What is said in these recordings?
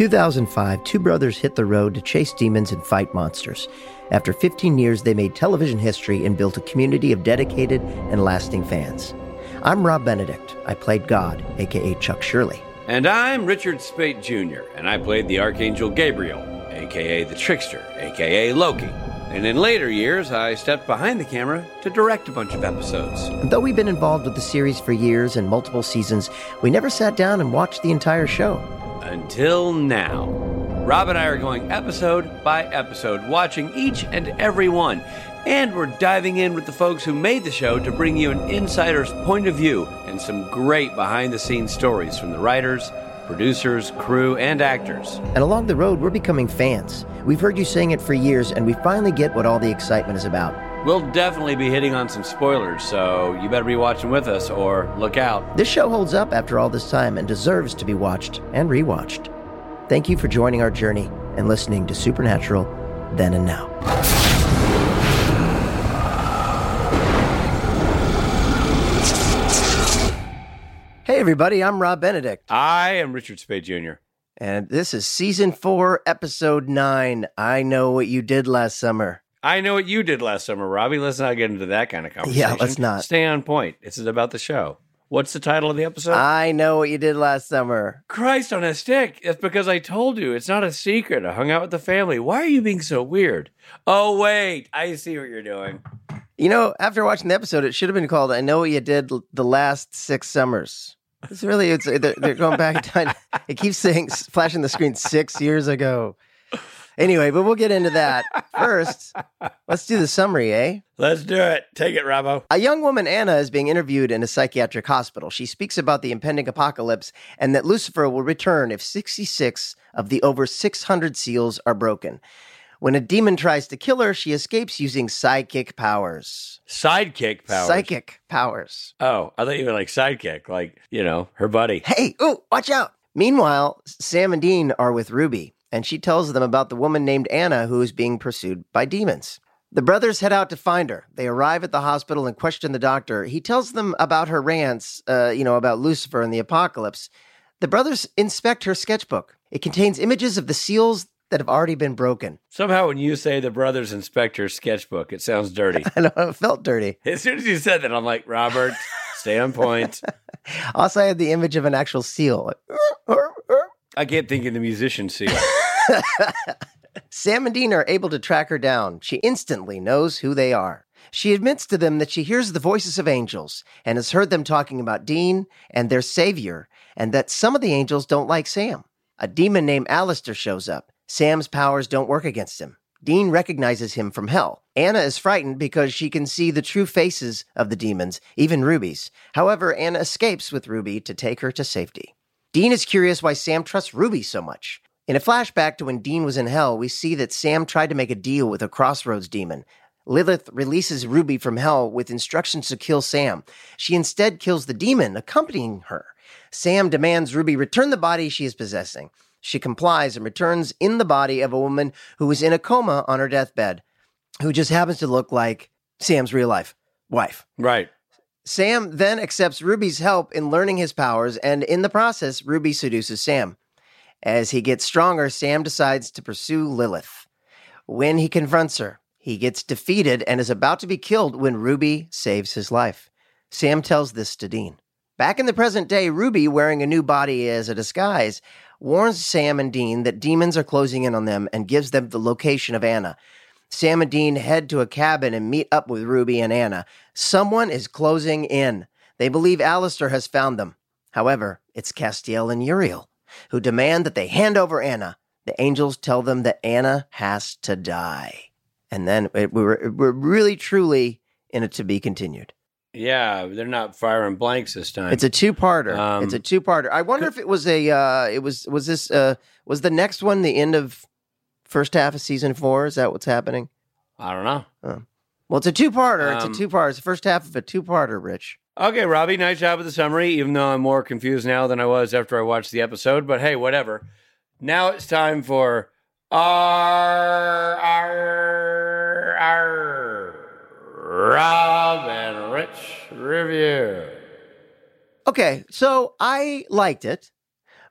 2005, two brothers hit the road to chase demons and fight monsters. After 15 years, they made television history and built a community of dedicated and lasting fans. I'm Rob Benedict. I played God, aka Chuck Shirley. And I'm Richard Speight Jr., and I played the Archangel Gabriel, aka the Trickster, aka Loki. And in later years, I stepped behind the camera to direct a bunch of episodes. And though we've been involved with the series for years and multiple seasons, we never sat down and watched the entire show. Until now. Rob and I are going episode by episode, watching each and every one. And we're diving in with the folks who made the show to bring you an insider's point of view and some great behind the scenes stories from the writers, producers, crew, and actors. And along the road, we're becoming fans. We've heard you saying it for years, and we finally get what all the excitement is about. We'll definitely be hitting on some spoilers, so you better be watching with us or look out. This show holds up after all this time and deserves to be watched and rewatched. Thank you for joining our journey and listening to Supernatural Then and Now. Hey, everybody, I'm Rob Benedict, I am Richard Speight Jr. and this is season four, episode nine. I know what you did last summer. I know what you did last summer, Robbie. Let's not get into that kind of conversation. Yeah, let's not. Stay on point. This is about the show. What's the title of the episode? I know what you did last summer. Christ on a stick. It's because I told you. It's not a secret. I hung out with the family. Why are you being so weird? Oh, wait. I see what you're doing. You know, after watching the episode, it should have been called "I Know What You Did the Last Six Summers." It's really, it's they're, they're going back in time. It keeps saying, flashing the screen six years ago. Anyway, but we'll get into that first. Let's do the summary, eh? Let's do it. Take it, Robbo. A young woman, Anna, is being interviewed in a psychiatric hospital. She speaks about the impending apocalypse and that Lucifer will return if 66 of the over 600 seals are broken. When a demon tries to kill her, she escapes using psychic powers. Sidekick powers. Psychic powers. Oh, I thought you were like sidekick, like, you know, her buddy. Hey, ooh, watch out. Meanwhile, Sam and Dean are with Ruby, and she tells them about the woman named Anna who is being pursued by demons. The brothers head out to find her. They arrive at the hospital and question the doctor. He tells them about her rants, uh, you know, about Lucifer and the apocalypse. The brothers inspect her sketchbook. It contains images of the seals that have already been broken. Somehow, when you say the Brothers Inspector sketchbook, it sounds dirty. I know it felt dirty. as soon as you said that, I'm like, Robert, stay on point. Also, I had the image of an actual seal. I can't think of the musician seal. Sam and Dean are able to track her down. She instantly knows who they are. She admits to them that she hears the voices of angels and has heard them talking about Dean and their savior, and that some of the angels don't like Sam. A demon named Alastair shows up. Sam's powers don't work against him. Dean recognizes him from hell. Anna is frightened because she can see the true faces of the demons, even Ruby's. However, Anna escapes with Ruby to take her to safety. Dean is curious why Sam trusts Ruby so much. In a flashback to when Dean was in hell, we see that Sam tried to make a deal with a crossroads demon. Lilith releases Ruby from hell with instructions to kill Sam. She instead kills the demon accompanying her. Sam demands Ruby return the body she is possessing. She complies and returns in the body of a woman who is in a coma on her deathbed, who just happens to look like Sam's real life wife. right. Sam then accepts Ruby's help in learning his powers, and in the process, Ruby seduces Sam. As he gets stronger, Sam decides to pursue Lilith. When he confronts her, he gets defeated and is about to be killed when Ruby saves his life. Sam tells this to Dean. Back in the present day, Ruby, wearing a new body as a disguise, warns Sam and Dean that demons are closing in on them and gives them the location of Anna. Sam and Dean head to a cabin and meet up with Ruby and Anna. Someone is closing in. They believe Alastair has found them. However, it's Castiel and Uriel who demand that they hand over Anna. The angels tell them that Anna has to die. And then it, we're, we're really, truly in a to be continued. Yeah, they're not firing blanks this time. It's a two-parter. Um, it's a two-parter. I wonder if it was a. Uh, it was. Was this? Uh, was the next one the end of first half of season four? Is that what's happening? I don't know. Well, it's a two-parter. It's Um, a two-part. It's the first half of a two-parter. Rich. Okay, Robbie, nice job with the summary, even though I'm more confused now than I was after I watched the episode. But hey, whatever. Now it's time for our, our, our Rob and Rich review. Okay, so I liked it,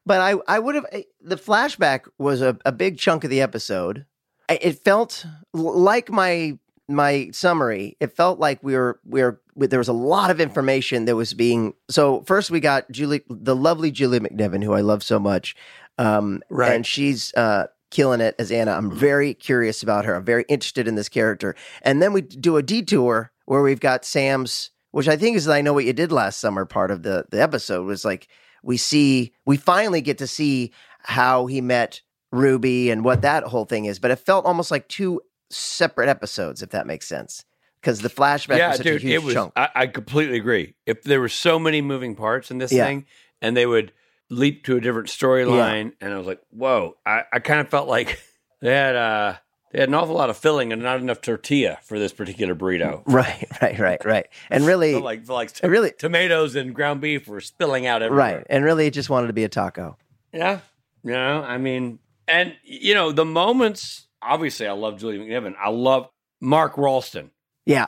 But I, I would have the flashback was a, a big chunk of the episode. It felt like my my summary. It felt like we were we were there was a lot of information that was being. So first we got Julie, the lovely Julie McNiven, who I love so much, um, Right. and she's uh, killing it as Anna. I'm very curious about her. I'm very interested in this character. And then we do a detour where we've got Sam's, which I think is I know what you did last summer. Part of the the episode was like we see we finally get to see how he met Ruby and what that whole thing is. But it felt almost like two separate episodes, if that makes sense, because the flashback yeah, was such dude, a huge it was. chunk. I, I completely agree. If there were so many moving parts in this Yeah. thing, and they would leap to a different storyline, and I was like, "Whoa!" I, I kind of felt like they had uh they had an awful lot of filling and not enough tortilla for this particular burrito. Right, right, right, right. And really, Felt like felt like really, tomatoes and ground beef were spilling out everywhere. right. And really, it just wanted to be a taco. Yeah. You know, I mean, and you know, the moments. Obviously, I love Julie McNiven. I love Mark Rolston, Yeah,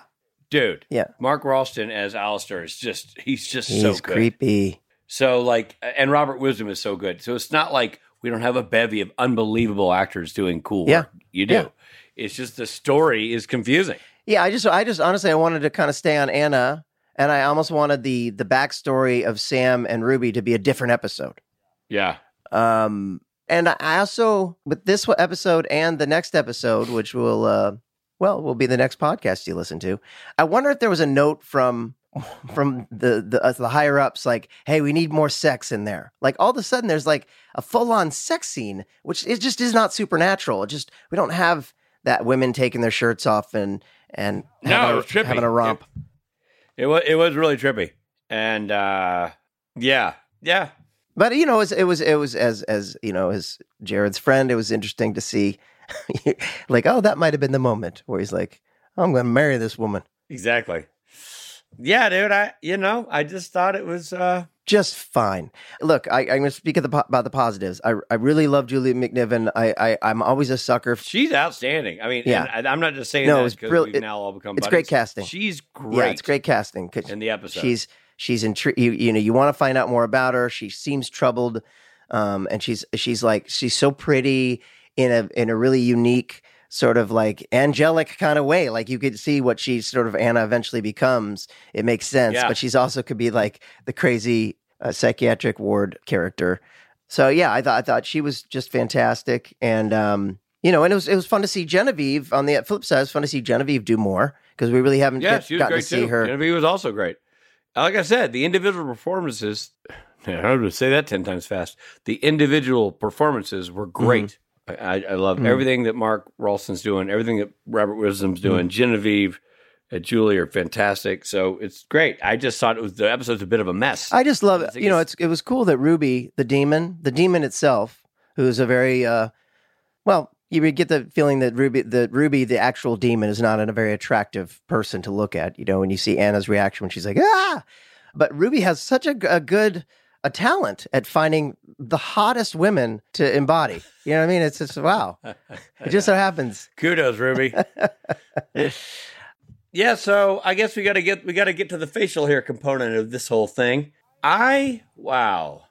dude. Yeah. Mark Rolston as Alastair is just he's just he's so good. creepy. So like, and Robert Wisdom is so good. So it's not like we don't have a bevy of unbelievable actors doing cool Yeah. work. You do. Yeah. It's just the story is confusing. Yeah, I just, I just honestly, I wanted to kind of stay on Anna, and I almost wanted the the backstory of Sam and Ruby to be a different episode. Yeah. Um, and I also with this episode and the next episode, which will, uh, well, will be the next podcast you listen to. I wonder if there was a note from from the the, uh, the higher ups, like, "Hey, we need more sex in there." Like all of a sudden, there's like a full on sex scene, which it just is not supernatural. It just we don't have that women taking their shirts off and and No, having, a, having a romp. It was it was really trippy. And uh yeah. Yeah. But you know, it was, it was it was as as you know, as Jared's friend, it was interesting to see, like, oh, that might have been the moment where he's like, I'm going to marry this woman. Exactly. Yeah, dude. I you know I just thought it was uh Just fine. Look, I, I'm going to speak of the, po- about the positives. I I really love Julie McNiven. I, I I'm always a sucker. she's outstanding. I mean, Yeah. I, I'm not just saying No, that it's because we've it- now all become. it's buddies. great casting. She's great. Yeah, it's great casting. in the episode. she's she's intri- you, you know you want to find out more about her she seems troubled um and she's she's like she's so pretty in a in a really unique sort of like angelic kind of way like you could see what she sort of anna eventually becomes it makes sense Yeah. but she's also could be like the crazy uh, psychiatric ward character so yeah i thought i thought she was just fantastic and um you know and it was it was fun to see genevieve on the flip side it was fun to see genevieve do more because we really haven't yeah, get- she was gotten great to see too. her Genevieve was also great. Like I said, the individual performances. I would say that ten times fast. The individual performances were great. I, I, I love Mhm. everything that Mark Rolston's doing, everything that Robert Wisdom's doing. Genevieve and Julie are fantastic. So it's great. I just thought it was the episode's a bit of a mess. I just love it. You know, it's- it was cool that Ruby, the demon, the demon itself, who's a very uh well, you would get the feeling that Ruby the Ruby, the actual demon, is not a very attractive person to look at, you know, when you see Anna's reaction when she's like, ah but Ruby has such a good a talent at finding the hottest women to embody. You know what I mean? It's just wow. It just so happens. Kudos, Ruby. yeah, so I guess we got to get we got to get to the facial hair component of this whole thing. I wow,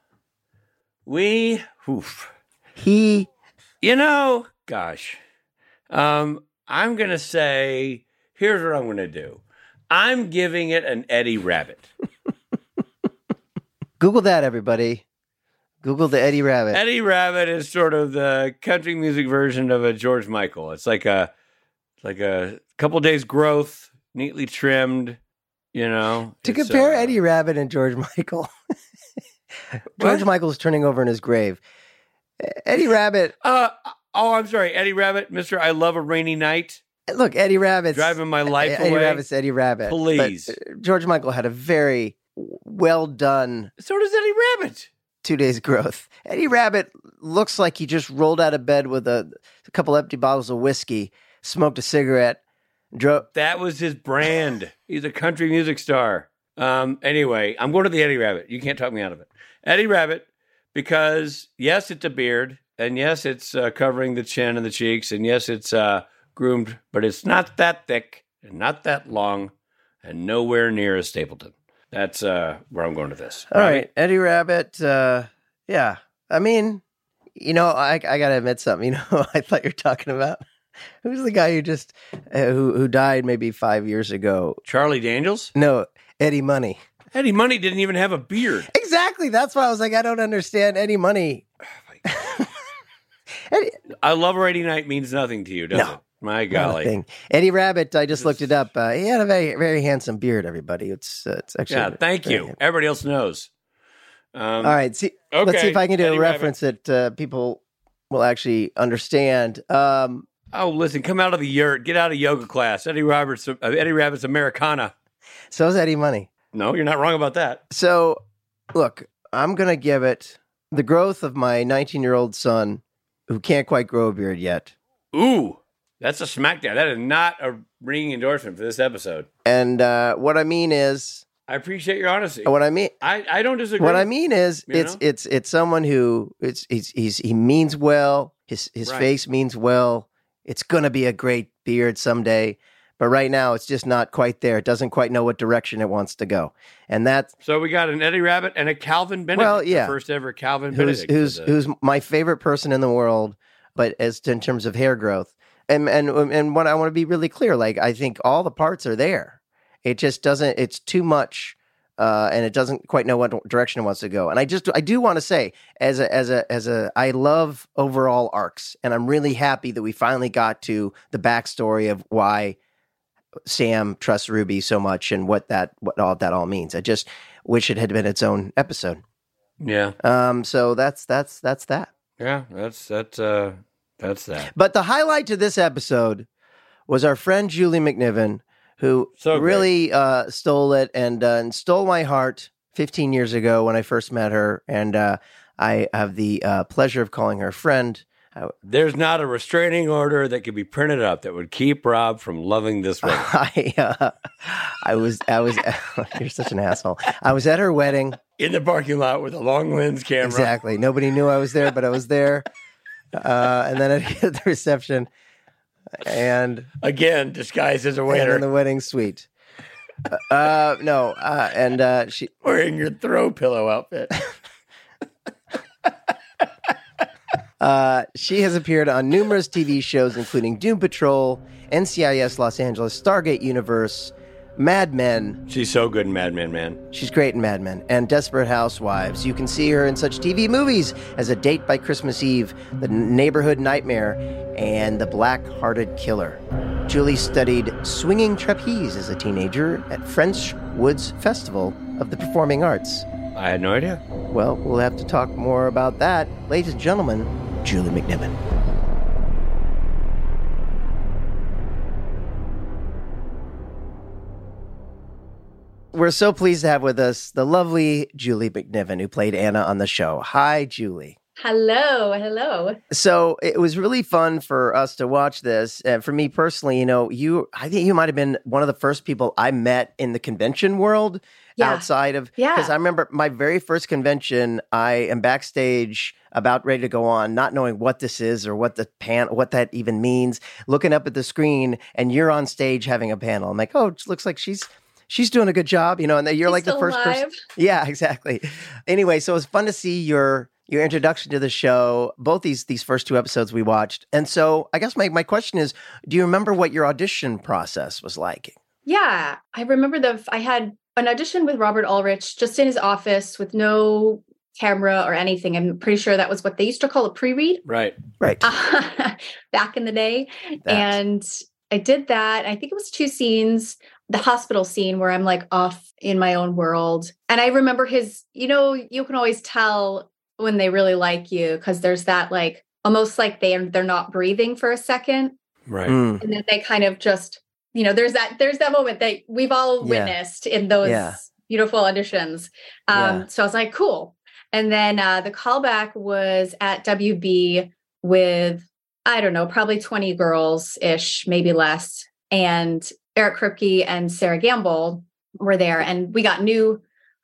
we oof. He You know, gosh, um, I'm gonna say here's what I'm gonna do. I'm giving it an Eddie Rabbitt. Google that, everybody. Google the Eddie Rabbitt. Eddie Rabbitt is sort of the country music version of a George Michael. It's like a like a couple days growth, neatly trimmed. You know, to compare uh, Eddie Rabbitt and George Michael. George What? Michael's turning over in his grave. Eddie Rabbitt, Uh, oh, I'm sorry, Eddie Rabbitt, Mister. I love a rainy night, look, Eddie Rabbitt's driving my life away. Eddie away. Rabbitt's Eddie Rabbitt. Please. uh, George Michael had a very well done So does Eddie Rabbitt. two days growth. Eddie Rabbitt looks like he just rolled out of bed with a, a couple empty bottles of whiskey, smoked a cigarette, drove. That was his brand. He's a country music star. Um, anyway, I'm going to the Eddie Rabbitt. You can't talk me out of it. Eddie Rabbitt, because yes, it's a beard, and yes, it's uh, covering the chin and the cheeks, and yes, it's uh, groomed, but it's not that thick and not that long, and nowhere near a Stapleton. That's uh, where I'm going to this. All right, right, Eddie Rabbitt. Uh, yeah, I mean, you know, I I gotta admit something. You know, I thought you were talking about who's the guy who just uh, who who died maybe five years ago. Charlie Daniels? No, Eddie Money. Eddie Money didn't even have a beard. Exactly. That's why I was like, I don't understand Eddie Money. Eddie, I love Rainy Night means nothing to you, does No. it? My golly. thing. Eddie Rabbitt. I just looked it up. Uh, he had a very very handsome beard. Everybody, it's uh, it's actually Yeah, thank you. handsome. Everybody else knows. Um, All right, see, okay. let's see if I can do Eddie a Rabbit. reference that uh, people will actually understand. Um, Oh, listen, come out of the yurt. Get out of yoga class. Eddie Roberts, uh, Eddie Rabbitt's Americana. so is Eddie Money. No, you're not wrong about that. So, look, I'm going to give it the growth of my 19 year old son who can't quite grow a beard yet. Ooh, that's a smackdown. That is not a ringing endorsement for this episode. And uh, what I mean is, I appreciate your honesty. what I mean, I, I don't disagree. what I mean is, it's know? it's it's someone who it's he's, he's he means well. His his Right. face means well. It's going to be a great beard someday. But right now, it's just not quite there. It doesn't quite know what direction it wants to go, and that's So we got an Eddie Rabbitt and a Calvin Benedict. Well, yeah. first ever Calvin who's Benedict. who's who's my favorite person in the world, but as to, in terms of hair growth, and and and what I want to be really clear, like I think all the parts are there. It just doesn't. It's too much, uh, and it doesn't quite know what direction it wants to go. And I just I do want to say, as a as a as a, I love overall arcs, and I'm really happy that we finally got to the backstory of why Sam trusts Ruby so much and what that what all that all means. I just wish it had been its own episode. yeah, Um, so that's that's that's that. yeah. That's that. uh that's that. But the highlight to this episode was our friend Julie McNiven, who So really uh, stole it and, uh, and stole my heart 15 years ago when I first met her. And uh, I have the uh, pleasure of calling her friend. There's not a restraining order that could be printed up that would keep Rob from loving this woman. I uh, I was I was you're such an asshole. I was at her wedding. in the parking lot with a long lens camera. Exactly. Nobody knew I was there, but I was there. Uh, and then hit the reception, and Again, disguised as a waiter, in the wedding suite. Uh, no, uh, and uh, she wearing your throw pillow outfit. uh, she has appeared on numerous TV shows, including Doom Patrol, NCIS Los Angeles, Stargate Universe, Mad Men. She's so good in Mad Men, man. She's great in Mad Men and Desperate Housewives. You can see her in such TV movies as A Date by Christmas Eve, The Neighborhood Nightmare, and The Black Hearted Killer. Julie studied swinging trapeze as a teenager at French Woods Festival of the Performing Arts. I had no idea. Well, we'll have to talk more about that. Ladies and gentlemen, Julie McNiven. We're so pleased to have with us the lovely Julie McNiven, who played Anna on the show. Hi, Julie. Hello, hello. So it was really fun for us to watch this. And for me personally, you know, you, I think you might have been one of the first people I met in the convention world Yeah. outside of, Yeah. because I remember my very first convention, I am backstage about ready to go on, not knowing what this is or what the pan, what that even means, looking up at the screen and you're on stage having a panel. I'm like, oh, it looks like she's, she's doing a good job, you know, and then you're She's like the still first person. Yeah, exactly. Anyway, so it was fun to see your your introduction to the show, both these these first two episodes we watched. And so I guess my, my question is, do you remember what your audition process was like? Yeah, I remember the I had an audition with Robert Ulrich just in his office with no camera or anything. I'm pretty sure that was what they used to call a pre-read Right. Right. back in the day. That. And I did that. I think it was two scenes. The hospital scene where I'm like off in my own world. And I remember his, you know, you can always tell when they really like you because there's that like almost like they they're not breathing for a second. Right. Mm, and then they kind of just you know there's that there's that moment that we've all Yeah. witnessed in those Yeah. beautiful auditions um Yeah. so i was like cool and then uh the callback was at wb with i don't know probably 20 girls ish maybe less and eric kripke and sera gamble were there and we got new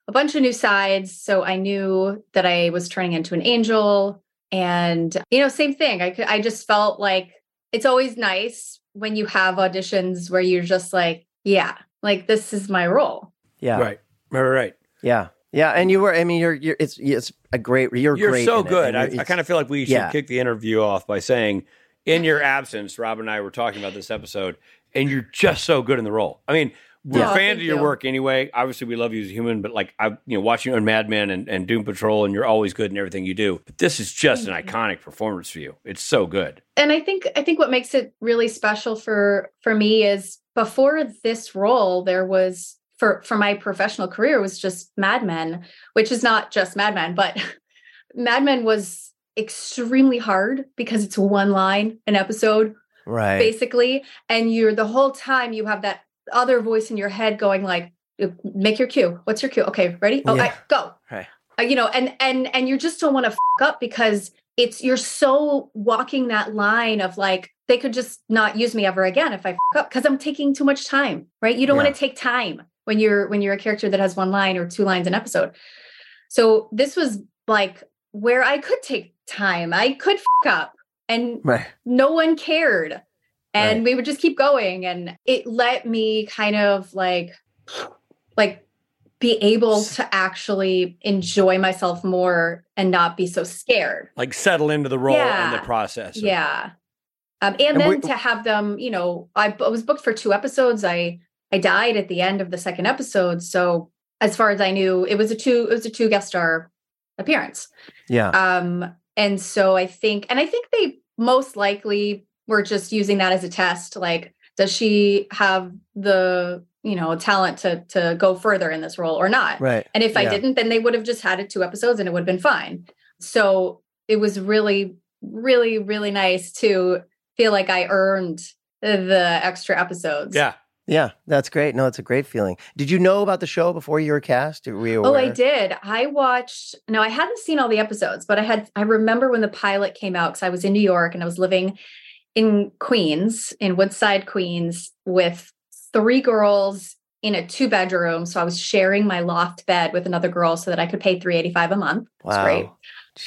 a bunch of new sides so i knew that i was turning into an angel and you know same thing i could i just felt like it's always nice when you have auditions where you're just like, yeah, like this is my role. yeah. Right. Right. Right. Yeah. Yeah, and you were. I mean, you're. you're it's it's a great. You're, You're great. so in it, good. I, you're- I it's- kind of feel like we should yeah. kick the interview off by saying, in your absence, Rob and I were talking about this episode, and you're just so good in the role. I mean, we're Yeah. Oh, fans of your you. work anyway. Obviously, we love you as a human, but like I, you know, watching you on Mad Men and, and Doom Patrol, and you're always good in everything you do. But this is just an iconic performance for you. It's so good. and I think I think what makes it really special for for me is before this role there was for for my professional career was just Mad Men, which is not just Mad Men, but Mad Men was extremely hard because it's one line an episode right. basically and you're the whole time you have that other voice in your head going like make your cue what's your cue okay ready oh Yeah. I, go Right. Uh, you know and and and you just don't want to f- up because it's you're so walking that line of like they could just not use me ever again if i f- up because i'm taking too much time right you don't Yeah. want to take time when you're when you're a character that has one line or two lines an episode so this was like where i could take time i could f- up and Right. no one cared and Right. we would just keep going and it let me kind of like like be able to actually enjoy myself more and not be so scared Like settle into the role and Yeah. the process. yeah um, and, And then we- to have them you know I was booked for two episodes i i died at the end of the second episode so as far as i knew it was a two it was a two guest star appearance Yeah. um, and so I think, and I think they most likely were just using that as a test. Like, does she have the you know talent to to go further in this role or not? right. And if I didn't, then they would have just had it two episodes and it would have been fine. So it was really, really, really nice to feel like I earned the extra episodes. Yeah. Yeah. That's great. No, it's a great feeling. Did you know about the show before you were cast? Were you Oh. I did. I watched. No, I hadn't seen all the episodes, but I had. I remember when the pilot came out because I was in New York and I was living in Queens, in Woodside, Queens, with three girls in a two bedroom. So I was sharing my loft bed with another girl so that I could pay three eighty five a month. Wow. great.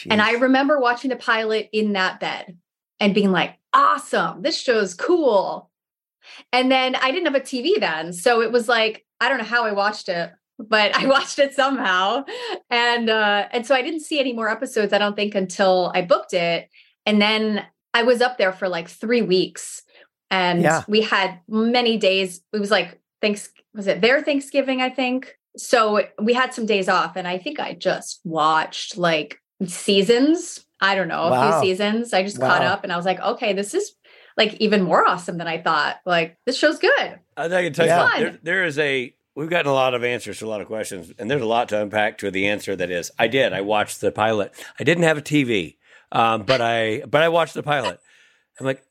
And I remember watching the pilot in that bed and being like, awesome, this show's cool. And then I didn't have a TV then. So it was like, I don't know how I watched it, but I watched it somehow. And uh, and so I didn't see any more episodes, I don't think, until I booked it. And then I was up there for like three weeks. And Yeah. we had many days. It was like thanks was it their Thanksgiving, I think. So we had some days off, and I think I just watched like seasons. I don't know, a few seasons. I just caught up and I was like, okay, this is like even more awesome than I thought. Like this show's good. I think I can tell Yeah. you, there, there is a. We've gotten a lot of answers to a lot of questions, and there's a lot to unpack to the answer that is. I did. I watched the pilot. I didn't have a TV, um, but I but I watched the pilot. I'm like,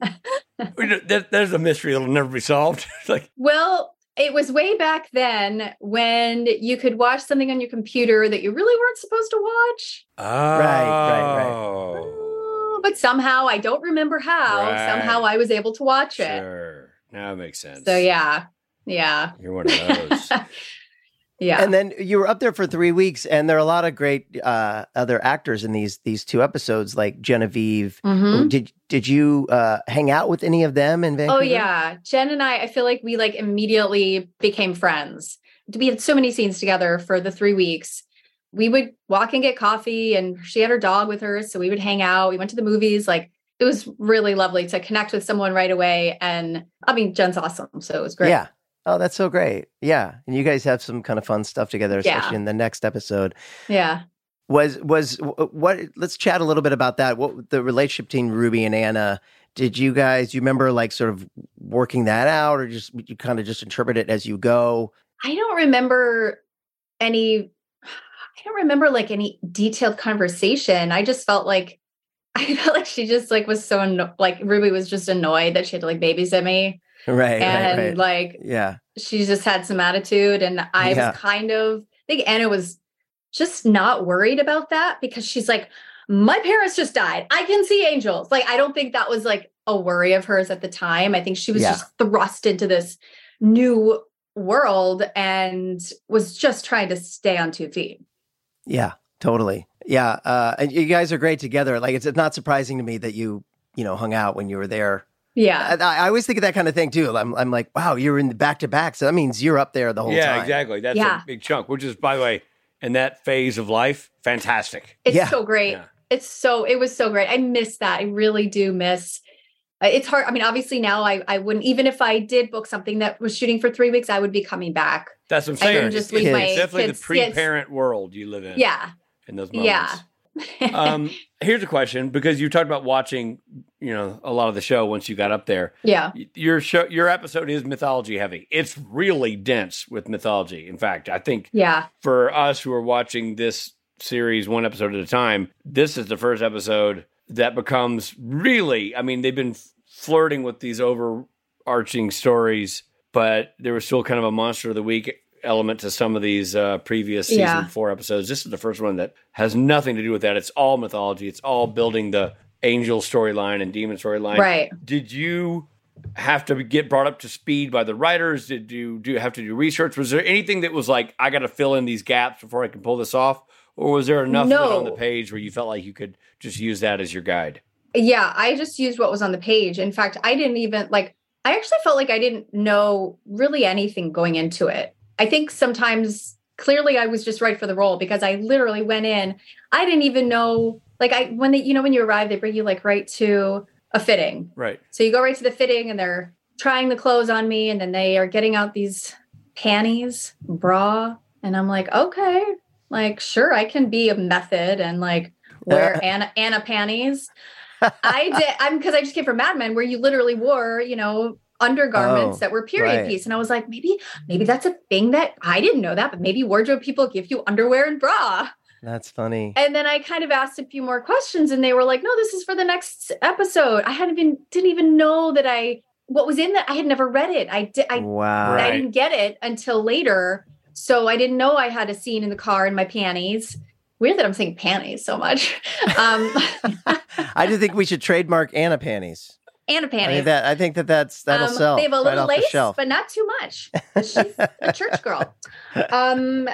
there, there's a mystery that'll never be solved. It's like, Well, it was way back then when you could watch something on your computer that you really weren't supposed to watch. oh, right, right. Oh, But somehow I don't remember how. Right. Somehow I was able to watch it. Sure, now it makes sense. So yeah. Yeah. you're one of those. yeah. And then you were up there for three weeks, and there are a lot of great uh, other actors in these these two episodes, like Genevieve. Mhm. Did did you uh, hang out with any of them in Vancouver? Oh yeah, Jen and I. I feel like we like immediately became friends. We had so many scenes together for the three weeks. We would walk and get coffee, and she had her dog with her, so we would hang out. We went to the movies. Like it was really lovely to connect with someone right away. And I mean, Jen's awesome, so it was great. Yeah. Oh, that's so great. Yeah, and you guys have some kind of fun stuff together, Yeah. especially in the next episode. yeah. Was was what? Let's chat a little bit about that. What the relationship between Ruby and Anna? Did you guys? Do you remember like sort of working that out, or just you kind of just interpret it as you go? I don't remember any. I don't remember like any detailed conversation. I just felt like I felt like she just like was so anno- like Ruby was just annoyed that she had to like babysit me. Right, and right, right. like yeah, she just had some attitude and i Yeah. was kind of i think anna was just not worried about that because she's like my parents just died i can see angels like i don't think that was like a worry of hers at the time i think she was Yeah. just thrust into this new world and was just trying to stay on two feet yeah, totally. Yeah, uh, and you guys are great together. Like it's, it's not surprising to me that you you know hung out when you were there. yeah I, I always think of that kind of thing too. I'm I'm like, wow, you're in the back to back, so that means you're up there the whole yeah, time. exactly. That's Yeah. a big chunk. Which is, by the way, in that phase of life, fantastic. It's Yeah. so great. Yeah. It's so it was so great. I miss that. I really do miss. Uh, It's hard. I mean, obviously now I I wouldn't even if I did book something that was shooting for three weeks, I would be coming back. That's what I'm saying. It's, just leave it's my definitely kids- the pre-parent world you live in. Yeah. in those moments. Yeah. um, here's a question because you talked about watching, you know, a lot of the show once you got up there. yeah. Your show, your episode is mythology heavy. It's really dense with mythology. In fact, I think Yeah. for us who are watching this series one episode at a time, this is the first episode that becomes really. I mean, they've been flirting with these overarching stories, but there was still kind of a monster of the week element to some of these uh, previous season Yeah. four episodes. This is the first one that has nothing to do with that. It's all mythology. It's all building the angel storyline and demon storyline. Right. Did you have to get brought up to speed by the writers? Did you do you have to do research? Was there anything that was like, I got to fill in these gaps before I can pull this off? Or was there enough of it on the page where you felt like you could just use that as your guide? Yeah, I just used what was on the page. In fact, I didn't even like I actually felt like I didn't know really anything going into it. I think sometimes clearly I was just right for the role because I literally went in. I didn't even know like I when they you know when you arrive they bring you like right to a fitting. Right. So you go right to the fitting and they're trying the clothes on me and then they are getting out these panties, bra, and I'm like, "Okay, like sure I can be a method and like wear Anna Anna panties." I did I'm because I just came from Mad Men where you literally wore, you know, undergarments Oh, that were period right. piece. And I was like, maybe, maybe that's a thing that I didn't know that, but maybe wardrobe people give you underwear and bra. That's funny. And then I kind of asked a few more questions and they were like, no, this is for the next episode. I hadn't even didn't even know that I what was in that. I had never read it. I did I, wow. Right. I didn't get it until later. So I didn't know I had a scene in the car in my panties. Weird that I'm saying panties so much. Um I do think we should trademark Anna panties. and a I panties. think that I think that that's that'll Um, sell. They have a little the lace, but not too much. She's a church girl. Um,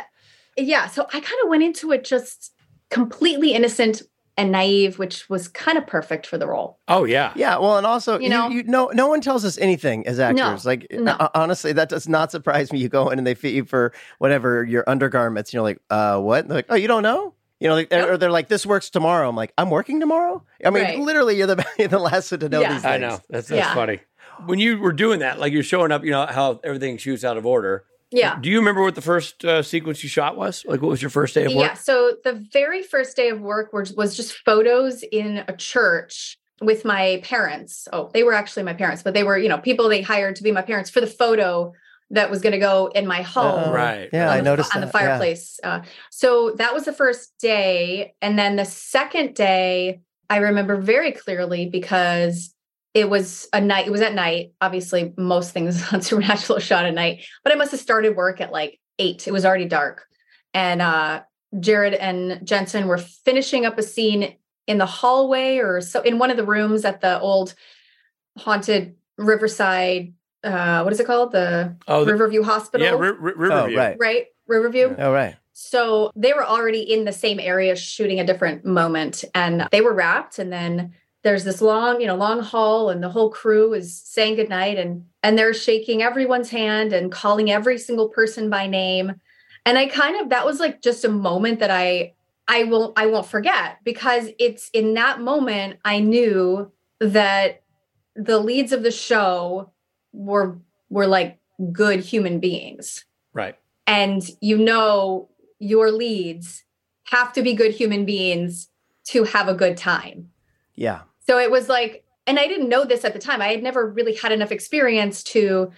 yeah. So I kind of went into it just completely innocent and naive, which was kind of perfect for the role. Oh yeah. Yeah, well, and also, You you know? know, you, no, no one tells us anything as actors. like, no. uh, honestly, that does not surprise me. You go in and they fit you for whatever your undergarments. And you're like, uh, what? They're like, oh, you don't know? You know, like, Nope. or they're like, this works tomorrow. I'm like, I'm working tomorrow. I mean, Right. literally, you're the you're the last one to know Yeah. these things. I know. That's that's Yeah. funny. When you were doing that, like you're showing up, you know how everything shoots out of order. Yeah. Do you remember what the first uh, sequence you shot was? Like, what was your first day of work? Yeah. So the very first day of work was, was just photos in a church with my parents. Oh, they were actually my parents, but they were, you know, people they hired to be my parents for the photo that was going to go in my home. Oh, Right. Yeah, on I the, noticed on the that, yeah. fireplace. Uh, so that was the first day, and then the second day, I remember very clearly because it was a night. It was at night. Obviously, most things on Supernatural shot at night, but I must have started work at like eight. It was already dark, and uh, Jared and Jensen were finishing up a scene in the hallway or so in one of the rooms at the old haunted Riverside. Uh, what is it called? The Oh, the, Riverview Hospital yeah, Ri- Ri- Riverview. Oh, right. right? Riverview. Oh, right. So they were already in the same area shooting a different moment and they were wrapped and then there's this long, you know, long haul and the whole crew is saying goodnight and and they're shaking everyone's hand and calling every single person by name. And I kind of that was like just a moment that I I will I won't forget because it's in that moment I knew that the leads of the show were were like good human beings Right. and you know your leads have to be good human beings to have a good time. Yeah. So it was like and I didn't know this at the time. I had never really had enough experience to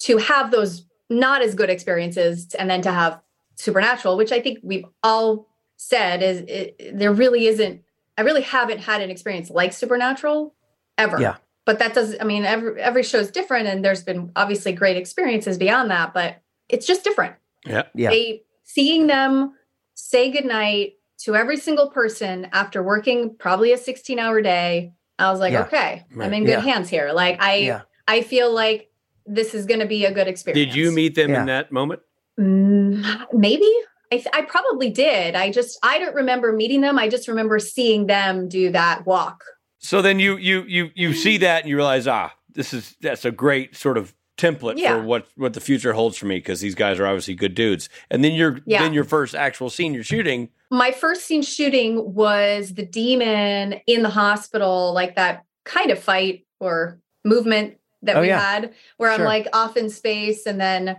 to have those not as good experiences and then to have supernatural, which I think we've all said is it, there really isn't I really haven't had an experience like supernatural ever. Yeah. But that does I mean every every show is different and there's been obviously great experiences beyond that, but it's just different Yeah. Yeah. they seeing them say goodnight to every single person after working probably a 16 hour day i was like Yeah. okay Right. i'm in good Yeah. hands here like i Yeah. i feel like this is going to be a good experience Did you meet them Yeah. in that moment? Mm, maybe I, th- I probably did i just i don't remember meeting them i just remember seeing them do that walk So then you you you you see that and you realize ah this is that's a great sort of template Yeah. for what what the future holds for me because these guys are obviously good dudes. And then your Yeah. then your first actual scene you're shooting. my first scene shooting was the demon in the hospital, like that kind of fight or movement that Oh, we yeah. had, where Sure. I'm like off in space, and then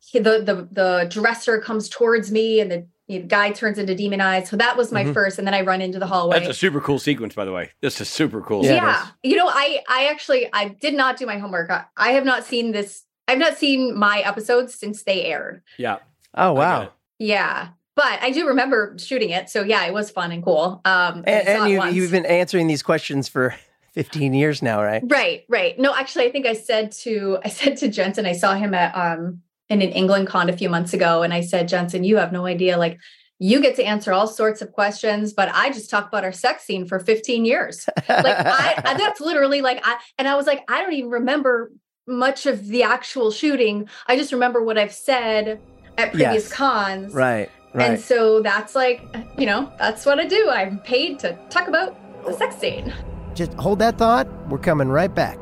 he, the the the dresser comes towards me, and the, the guy turns into demon eyes. So that was my Mhm. first, and then I run into the hallway. That's a super cool sequence, by the way. This is super cool. Yeah, yeah, you know, I I actually I did not do my homework. I, I have not seen this. I've not seen my episodes since they aired. Yeah. Oh wow. Yeah. But I do remember shooting it. So yeah, it was fun and cool. Um And, and you, you've been answering these questions for 15 years now, right? Right, right. No, actually, I think I said to I said to Jensen, I saw him at um in an England con a few months ago, and I said, Jensen, you have no idea. Like, you get to answer all sorts of questions, but I just talk about our sex scene for 15 years. Like, I, that's literally like I and I was like, I don't even remember much of the actual shooting. I just remember what I've said at previous Yes. cons. right, right. And so that's like, you know, that's what I do. I'm paid to talk about the sex scene. Just hold that thought. We're coming right back.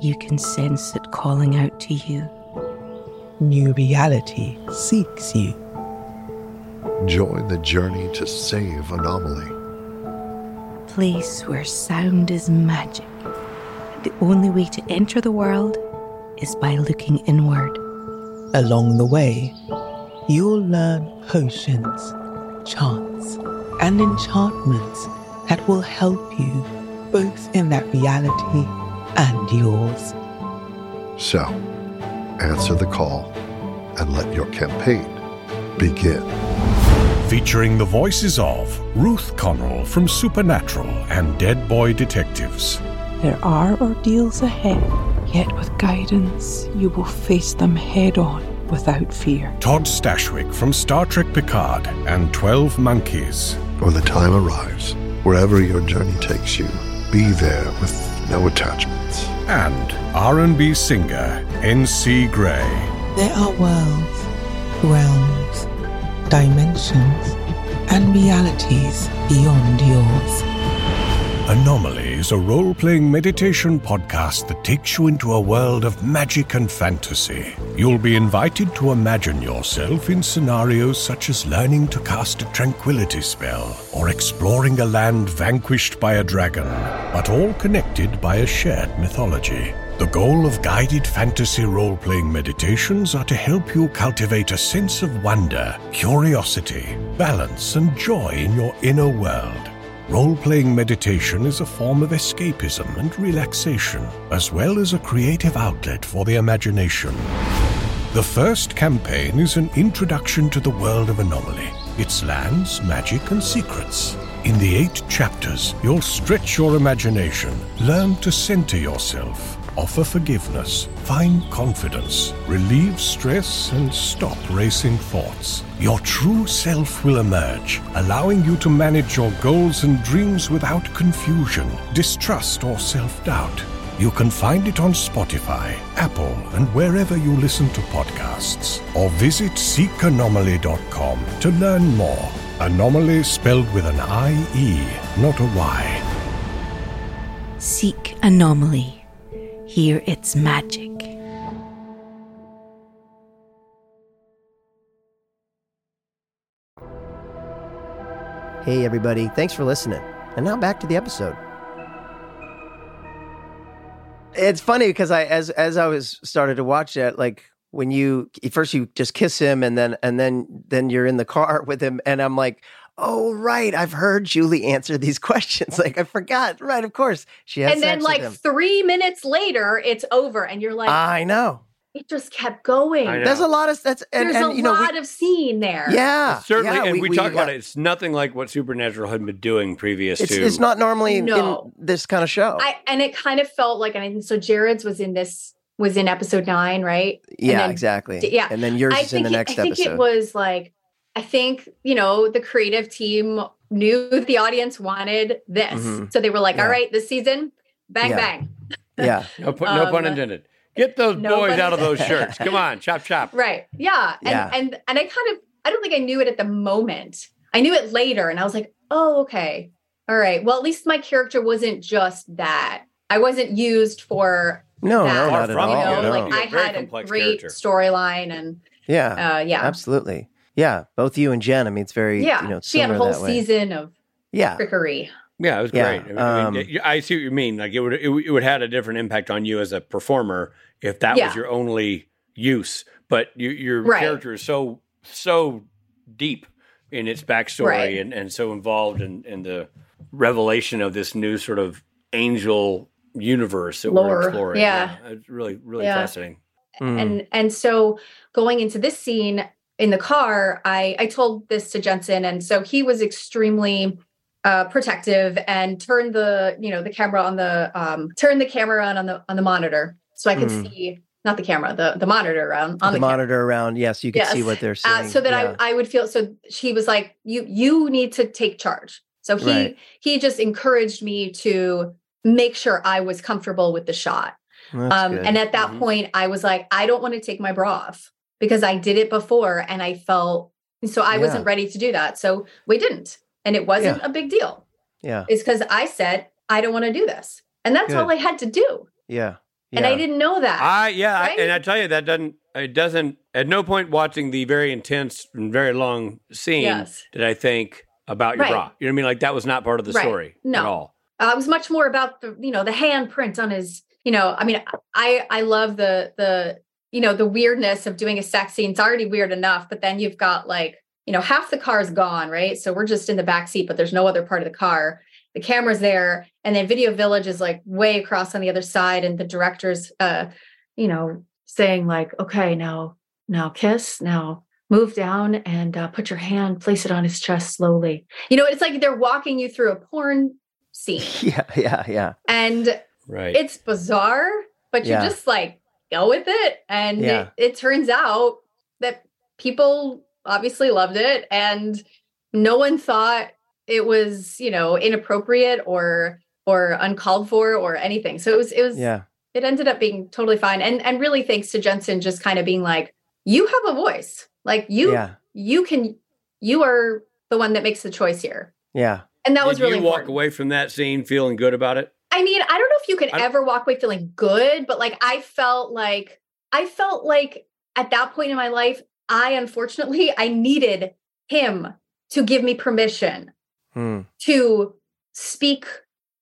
You can sense it calling out to you. New reality seeks you. Join the journey to save Anomalie. Place where sound is magic. The only way to enter the world is by looking inward. Along the way, you'll learn potions, chants, and enchantments that will help you both in that reality and yours. So, answer the call and let your campaign begin. Featuring the voices of Ruth Connell from Supernatural and Dead Boy Detectives, There are ordeals ahead, yet with guidance, you will face them head on without fear. Todd Stashwick from Star Trek Picard, and 12 Monkeys. When the time arrives, wherever your journey takes you, be there with no attachments. and R&B singer NC Gray. There are worlds, realms, dimensions, and realities beyond yours. Anomalie is a role playing meditation podcast that takes you into a world of magic and fantasy. You'll be invited to imagine yourself in scenarios such as learning to cast a tranquility spell or exploring a land vanquished by a dragon, but all connected by a shared mythology. The goal of guided fantasy role playing meditations are to help you cultivate a sense of wonder, curiosity, balance, and joy in your inner world. Role playing meditation is a form of escapism and relaxation, as well as a creative outlet for the imagination. The first campaign is an introduction to the world of Anomalie, its lands, magic, and secrets. In the eight chapters, you'll stretch your imagination, learn to center yourself, offer forgiveness, find confidence, relieve stress, and stop racing thoughts. Your true self will emerge, allowing you to manage your goals and dreams without confusion, distrust, or self doubt. You can find it on Spotify, Apple, and wherever you listen to podcasts. Or visit seekanomalie.com to learn more. Anomalie spelled with an I-E, not a Y. Seek anomalie. Here it's magic. Hey, everybody. Thanks for listening. And now back to the episode. It's funny because I, as as I was started to watch it, like when you first you just kiss him and then and then then you're in the car with him, and I'm like, oh right, I've heard Julie answer these questions. Like I forgot. Right, of course she has. and then like three minutes later, it's over, and you're like, I know. it just kept going. There's a lot of that's and, There's and a you know we- lot of scene there. yeah Certainly, yeah, and we, talk about uh, it. It's nothing like what Supernatural had been doing previous It's, to. it's not normally No. in this kind of show. I and it kind of felt like, and I think so. Jared's was in this was in episode nine, right? And yeah, then- exactly. d- yeah. and then yours I is in think the it- next I think it was like I think you know the creative team knew the audience wanted this, Mhm. so they were like, Yeah. "All right, this season, bang Yeah. bang." yeah, no, pu- no pun um, intended. Get those no boys out of those shirts. Come on, chop chop. Right. Yeah. And Yeah. and and I kind of I don't think I knew it at the moment. I knew it later and I was like, oh, okay. All right. Well, at least my character wasn't just that. I wasn't used for No, that. no, Far not at all. you know, no. like You're I a very had a great storyline and yeah, uh yeah. absolutely. Yeah, both you and Jen. I mean, it's very Yeah. you know she had a whole season of Yeah, trickery. Yeah, it was Yeah, great. I, mean, um, I, mean, I see what you mean. Like it would, it, would- it would had a different impact on you as a performer if that Yeah. was your only use. But you, your Right. character is so so deep in its backstory Right. and, and so involved in, in the revelation of this new sort of angel universe that we're Lore, exploring. yeah. it's really really Yeah. fascinating. Mm. and and so going into this scene in the car i i told this to jensen and so he was extremely uh protective and turned the you know the camera on the um turned the camera on on the on the monitor so i could Mm. see not the camera the the monitor around on the, the, camera. monitor around. Yes, you can see what they're Uh, so that yeah. I, I would feel so she was like you you need to take charge so he Right. he just encouraged me to make sure i was comfortable with the shot um, and at that Mhm. point, I was like, I don't want to take my bra off because I did it before and I felt so I Yeah. wasn't ready to do that. So we didn't. And it wasn't a big deal. yeah, It's because I said, I don't want to do this. And that's all I had to do. yeah, yeah. And I didn't know that. I yeah, I- and I tell you that doesn't it doesn't at no point watching the very intense and very long scene Yes. did I think about your Right. bra. You know what I mean? Like that was not part of the Right. story No. at all. uh, it was much more about the, you know, the handprint on his, you know, I mean, I, I love the, the, you know, the weirdness of doing a sex scene. It's already weird enough, but then you've got like, you know, half the car's gone, right? So we're just in the back seat, but there's no other part of the car. The camera's there, and then Video Village is like way across on the other side, and the director's, uh, you know, saying like, "Okay, now, now kiss, now move down and uh, put your hand, place it on his chest slowly." You know, it's like they're walking you through a porn scene, yeah, yeah, yeah. and Right. it's bizarre, but you Yeah. just like go with it. And Yeah. it, it turns out that people obviously loved it and no one thought it was, you know, inappropriate or or uncalled for or anything. So it was it was Yeah, it ended up being totally fine. And and really thanks to Jensen just kind of being like, you have a voice. Like you yeah, you can you are the one that makes the choice here. yeah. And that was really you walk important. away from that scene feeling good about it? I mean, I don't know if you can I- ever walk away feeling good, but like I felt like I felt like at that point in my life, I unfortunately I needed him to give me permission Hmm. to speak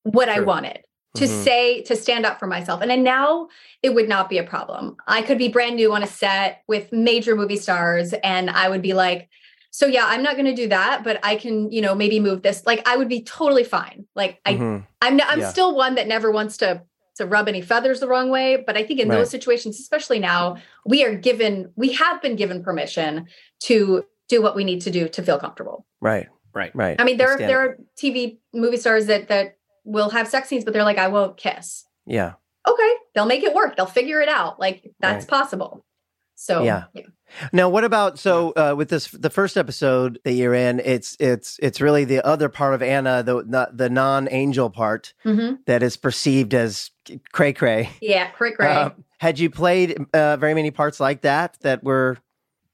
what I wanted, to Mhm. say, to stand up for myself. And then now it would not be a problem. I could be brand new on a set with major movie stars, and I would be like, so yeah, I'm not going to do that, but I can, you know, maybe move this. Like I would be totally fine. Like I, Mhm. I'm, I'm Yeah. still one that never wants to to rub any feathers the wrong way. But I think in Right. those situations, especially now, we are given, we have been given permission to do what we need to do to feel comfortable. Right, Right. right. I mean, there are there are TV movie stars that that will have sex scenes, but they're like, I won't kiss. Yeah, Okay, they'll make it work. They'll figure it out. Like that's Right. possible. So Yeah. Now, what about so uh, with this the first episode that you're in? It's it's it's really the other part of Anna, the not the non angel part Mhm. that is perceived as cray cray. Yeah, great, great. Uh, had you played uh, very many parts like that that were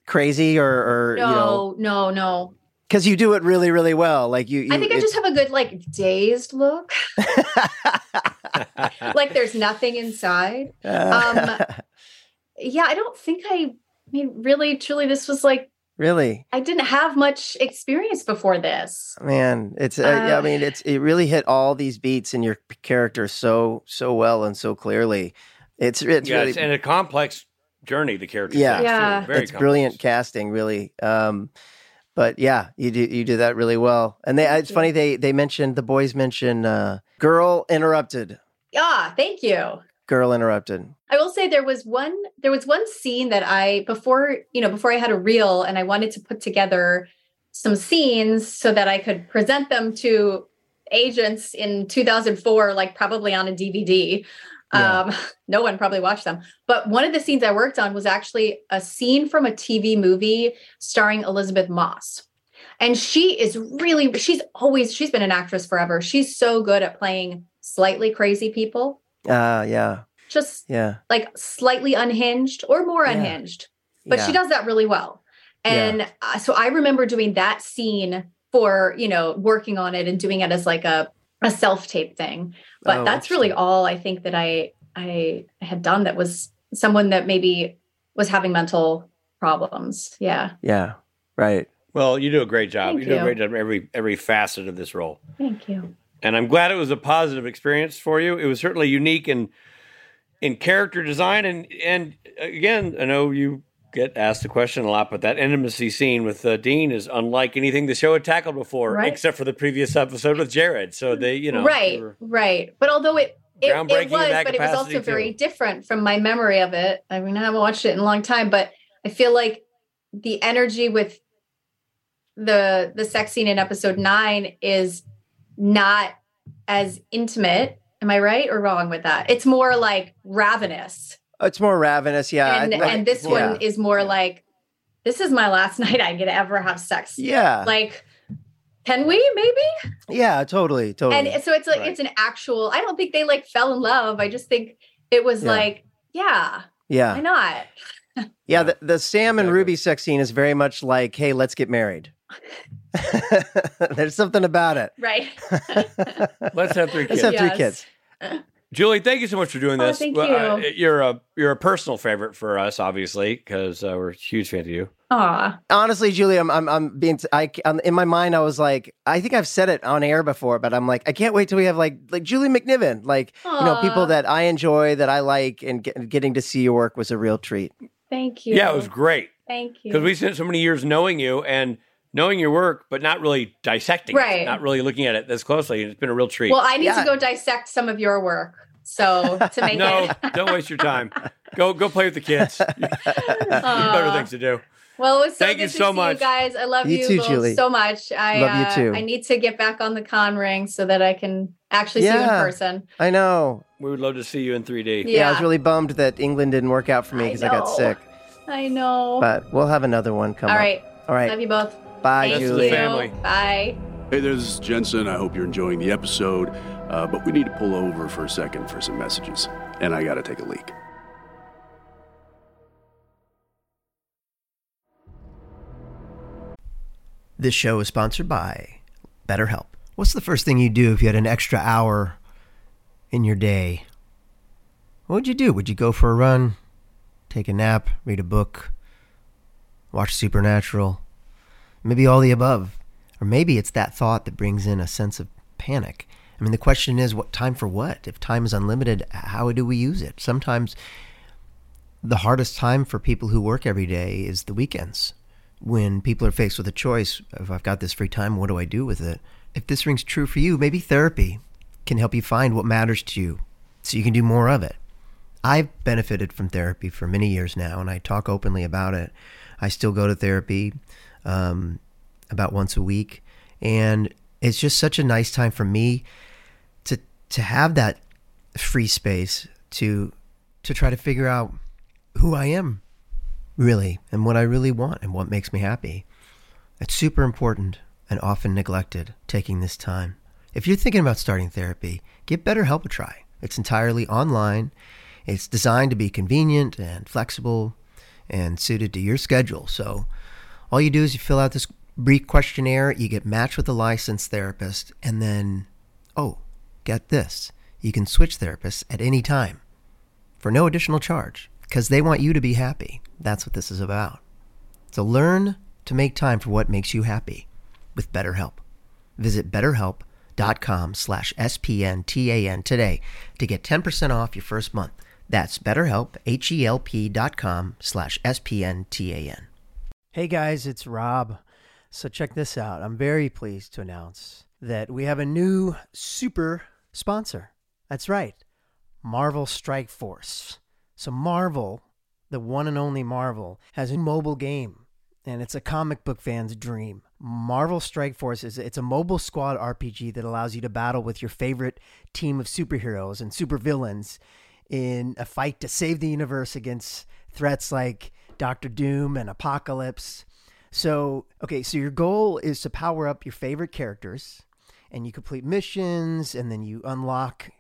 crazy or, or no, you know no, no. because you do it really really well? Like you, you I think I just have a good like dazed look. like there's nothing inside. Um, Yeah, I don't think I. I mean, really, truly, this was like really. I didn't have much experience before this. Man, it's uh, yeah, I Uh, mean, it's it really hit all these beats in your character so so well and so clearly. It's it's yeah, really it's, and a complex journey the character Yeah. Yeah. Very it's brilliant casting, really. Um, but yeah, you do you do that really well. And they it's you. funny they they mentioned the boys mention uh, girl interrupted, Yeah, thank you. Girl interrupted. I will say there was one there was one scene that I before you know before I had a reel and I wanted to put together some scenes so that I could present them to agents in 2004 like probably on a DVD. Yeah. Um no one probably watched them. But one of the scenes I worked on was actually a scene from a TV movie starring Elisabeth Moss. And she is really she's always she's been an actress forever. She's so good at playing slightly crazy people. Uh yeah, Just yeah. like slightly unhinged or more Yeah. unhinged but yeah. she does that really well And uh, so I remember doing that scene for, you know, working on it and doing it as like a, a self tape thing. But Oh, that's really all I think that I, I had done that was someone that maybe was having mental problems. Yeah. Yeah. Right. Well, you do a great job. Thank you do a great job in every every facet of this role. Thank you. And I'm glad it was a positive experience for you. It was certainly unique in in character design, and and again, I know you get asked the question a lot, but that intimacy scene with uh, Dean is unlike anything the show had tackled before, Right. except for the previous episode with Jared. So they, you know, right. Right. But although it, it, it was, but it was also very different from my memory of it. I mean, I haven't watched it in a long time, but I feel like the energy with the the sex scene in episode nine is not as intimate. Am I right or wrong with that? It's more like ravenous. It's more ravenous. Yeah. And and this yeah. one is more like this is my last night I get to ever have sex. Yeah. Like can we maybe? yeah. Totally. Totally. And so it's like Right. it's an actual. I don't think they like fell in love. I just think it was Yeah. like, yeah, yeah. why not? Yeah, the, the Sam and Ruby sex scene is very much like, hey, let's get married. There's something about it. Right. let's have three Let's kids. have three kids. Julie, thank you so much for doing Oh, this. thank uh, you. you're a you're a personal favorite for us, obviously, because uh, we're a huge fans of you. Aw. Honestly, Julie, I'm, I'm, I'm being, I, I'm, in my mind, I was like, I think I've said it on air before, but I'm like, I can't wait till we have like, like Julie McNiven, like, you know, people that I enjoy, that I like, and get, getting to see your work was a real treat. Thank you. Yeah, it was great Thank you. because we spent so many years knowing you and knowing your work, but not really dissecting Right. it, not really looking at it this closely. It's been a real treat. well, I need Yeah. to go dissect some of your work. So to make no, it. don't waste your time. Go go play with the kids. you better things to do. Well, it was so Thank good you to so see much. you guys. I love You you, too, both Julie. so much. I Love you uh, too. I need to get back on the con ring so that I can actually see you in person. I know. We would love to see you in 3D. Yeah. I was really bummed that England didn't work out for me because I, got sick, I know. but we'll have another one come All right. Up. All right. Love you both. Bye, Thank Julie. you. family. Bye. Hey, there, this is Jensen. I hope you're enjoying the episode, uh, but we need to pull over for a second for some messages, and I got to take a leak. This show is sponsored by BetterHelp. What's the first thing you do if you had an extra hour in your day? What would you do? Would you go for a run, take a nap, read a book, watch Supernatural? Maybe all the above. Or maybe it's that thought that brings in a sense of panic. I mean, the question is, what time for what? If time is unlimited, how do we use it? Sometimes the hardest time for people who work every day is the weekends when people are faced with a choice of I've got this free time, what do I do with it? If this rings true for you, maybe therapy can help you find what matters to you so you can do more of it. I've benefited from therapy for many years now, and I talk openly about it. I still go to therapy um, about once a week, and it's just such a nice time for me to to have that free space to to try to figure out who I am really and what I really want and what makes me happy. It's super important and often neglected taking this time. If you're thinking about starting therapy, give BetterHelp a try. It's entirely online. It's designed to be convenient and flexible and suited to your schedule. So all you do is you fill out this brief questionnaire, you get matched with a licensed therapist, and then, oh, get this, you can switch therapists at any time for no additional charge because they want you to be happy. That's what this is about. So learn to make time for what makes you happy with BetterHelp. Visit betterhelp.com slash SPNTAN today to get 10% off your first month. That's betterhelp, H-E-L-P dot com slash S-P-N-T-A-N. Hey guys, it's Rob. So check this out. I'm very pleased to announce that we have a new super sponsor. That's right. Marvel Strike Force. So Marvel, the one and only Marvel, has a mobile game, and it's a comic book fan's dream. Marvel Strike Force is it's a mobile squad RPG that allows you to battle with your favorite team of superheroes and supervillains in a fight to save the universe against threats like Doctor Doom and Apocalypse. So, okay, so your goal is to power up your favorite characters and you complete missions and then you unlock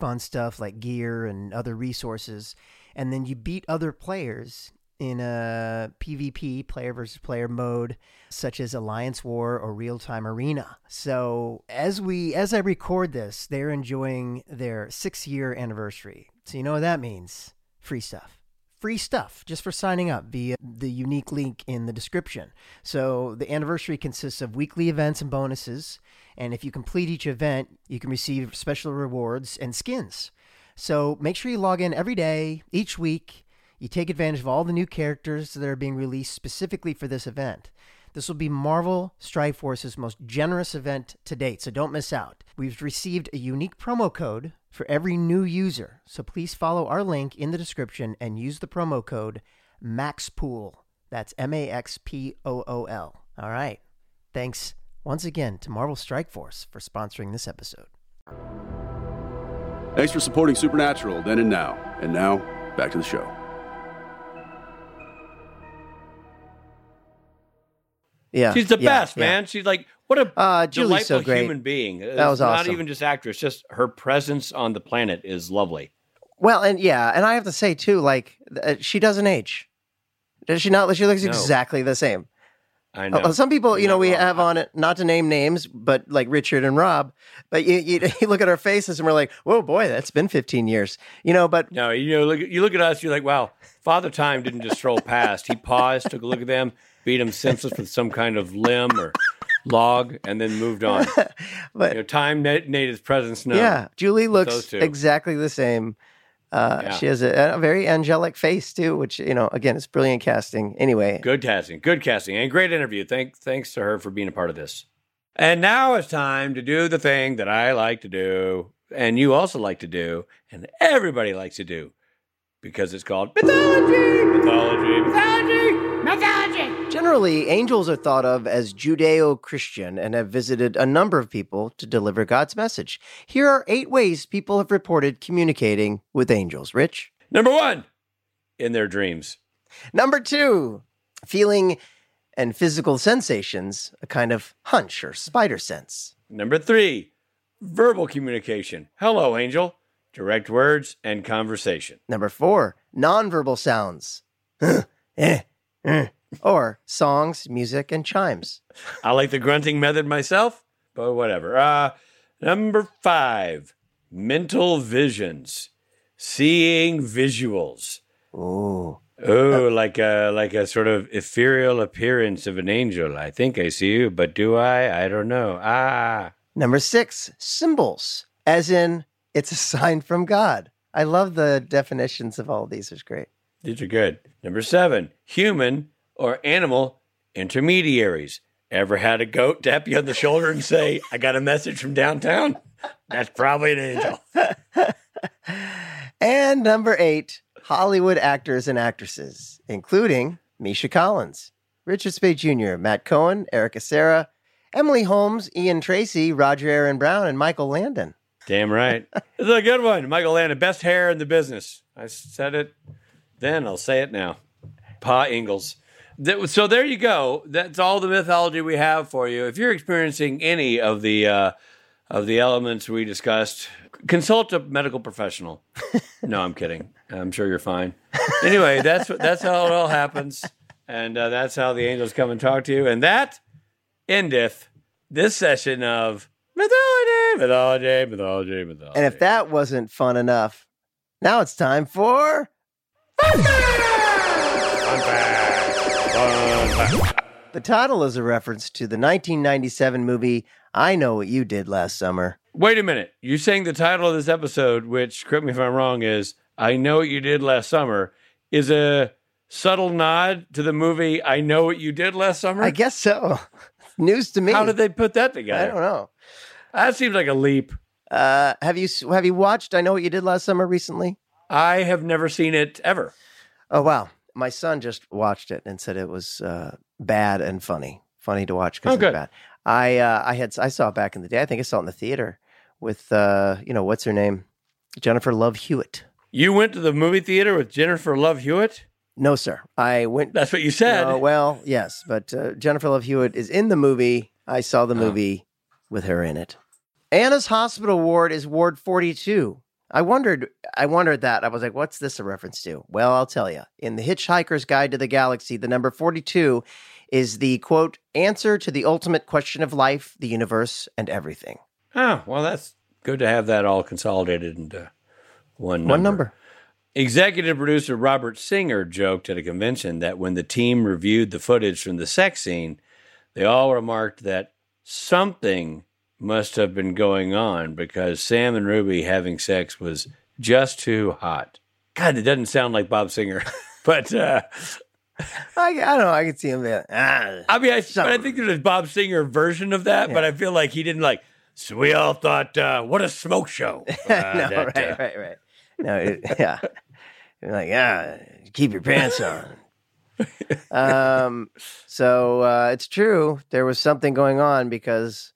fun stuff like gear and other resources and then you beat other players in a PvP, player versus player mode, such as Alliance War or Real Time Arena. So as we as I record this, they're enjoying their six year anniversary. So you know what that means? Free stuff. Free stuff just for signing up via the unique link in the description. So the anniversary consists of weekly events and bonuses. And if you complete each event, you can receive special rewards and skins. So make sure you log in every day, each week. You take advantage of all the new characters that are being released specifically for this event. This will be Marvel Strike Force's most generous event to date, so don't miss out. We've received a unique promo code for every new user, so please follow our link in the description and use the promo code MAXPOOL. That's M A X P O O L. All right. Thanks once again to Marvel Strike Force for sponsoring this episode. Thanks for supporting Supernatural then and now. And now, back to the show. Yeah. She's the yeah, best, yeah. man. She's like what a Uh, Julie's delightful so great. human being. That was Not awesome. even just actress, just her presence on the planet is lovely. Well, and yeah, and I have to say too, like uh, she doesn't age. Does she not? She looks No. exactly the same. I know. Uh, Some people, you You're know, we wrong. have on it not to name names, but like Richard and Rob. But you, you, you look at our faces and we're like, "Whoa, boy, that's been 15 years." You know, but No, you know, look, you look at us, you're like, wow, Father Time didn't just stroll past. He paused, took a look at them, beat them senseless with some kind of limb or log, and then moved on. but You know, time na- made his presence known. yeah, Julie looks exactly the same. Uh, Yeah. She has a, a very angelic face too, which you know, again, it's brilliant casting. Anyway, Good casting, good casting, and great interview. Thank, thanks to her for being a part of this. And now it's time to do the thing that I like to do, and you also like to do, and everybody likes to do, because it's called mythology, mythology, mythology, mythology. Generally, angels are thought of as Judeo Christian and have visited a number of people to deliver God's message. Here are eight ways people have reported communicating with angels. Rich? Number one, in their dreams. Number two, feeling and physical sensations, a kind of hunch or spider sense. Number three, verbal communication. Hello, angel. Direct words and conversation. Number four, nonverbal sounds. Eh, eh. Or songs, music, and chimes. I like the grunting method myself, but whatever. Uh, number five, mental visions, seeing visuals. Ooh. Oh, like a like a sort of ethereal appearance of an angel. I think I see you, but do I? I don't know. Ah, Number six, symbols, as in it's a sign from God. I love the definitions of all these. It's great. these are good. Number seven, human or animal intermediaries. Ever had a goat tap you on the shoulder and say, "I got a message from downtown"? That's probably an angel. And number eight, Hollywood actors and actresses, including Misha Collins, Richard Speight Jr., Matt Cohen, Erica Cerra, Emily Holmes, Ian Tracy, Roger Aaron Brown, and Michael Landon. Damn right. This is a good one. Michael Landon, best hair in the business. I said it then, I'll say it now. Pa Ingalls. That- So there you go. That's all the mythology we have for you. If you're experiencing any of the uh, of the elements we discussed, consult a medical professional. no, I'm kidding. I'm sure you're fine. Anyway, that's that's how it all happens, and uh, that's how the angels come and talk to you, and that endeth this session of mythology, mythology, mythology, mythology. And if that wasn't fun enough, now it's time for Fun fact. Fun fact. the title is a reference to the 1997 movie I Know What You Did Last Summer. Wait a minute. You're saying the title of this episode, which correct me if I'm wrong, is "I Know What You Did Last Summer," is a subtle nod to the movie "I Know What You Did Last Summer." I guess so. News to me. How did they put that together? I don't know. That seems like a leap. Uh, have you have you watched I Know What You Did Last Summer recently? I have never seen it ever. Oh wow, my son just watched it and said it was uh, bad and funny. Funny to watch because Oh, it's bad. I uh, I had I saw it back in the day. I think I saw it in the theater with uh, you know what's her name, Jennifer Love Hewitt. You went to the movie theater with Jennifer Love Hewitt. No, sir. I went. That's what you said. No, well, yes, but uh, Jennifer Love Hewitt is in the movie. I saw the Oh. movie with her in it. Anna's hospital ward is Ward 42. I wondered. I wondered that. I was like, "What's this a reference to?" Well, I'll tell you. In the Hitchhiker's Guide to the Galaxy, the number forty-two is the quote answer to the ultimate question of life, the universe, and everything. Oh, well, that's good to have that all consolidated into one number. One number. Executive producer Robert Singer joked at a convention that when the team reviewed the footage from the sex scene, they all remarked that something must have been going on because Sam and Ruby having sex was just too hot. God, it doesn't sound like Bob Singer, but uh, I, I don't know. I can see him there. Ah, I mean, I, but I think there's a Bob Singer version of that, but I feel like he didn't like. So we all thought, uh, what a smoke show. Uh, no, that, right, uh, right, right. No, it, yeah. You're like, yeah, keep your pants on. um, so uh, it's true. There was something going on because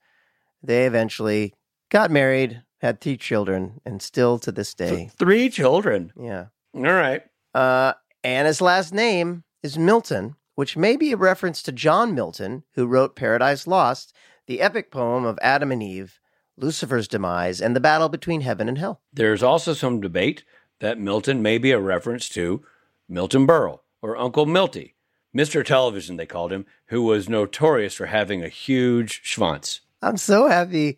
they eventually got married, had three children, and still to this day, Three children. yeah. All right. Uh, Anna's last name is Milton, which may be a reference to John Milton, who wrote Paradise Lost, the epic poem of Adam and Eve, Lucifer's demise, and the battle between heaven and hell. There's also some debate that Milton may be a reference to Milton Berle or Uncle Milty, Mr. Television, they called him, who was notorious for having a huge schwanz. I'm so happy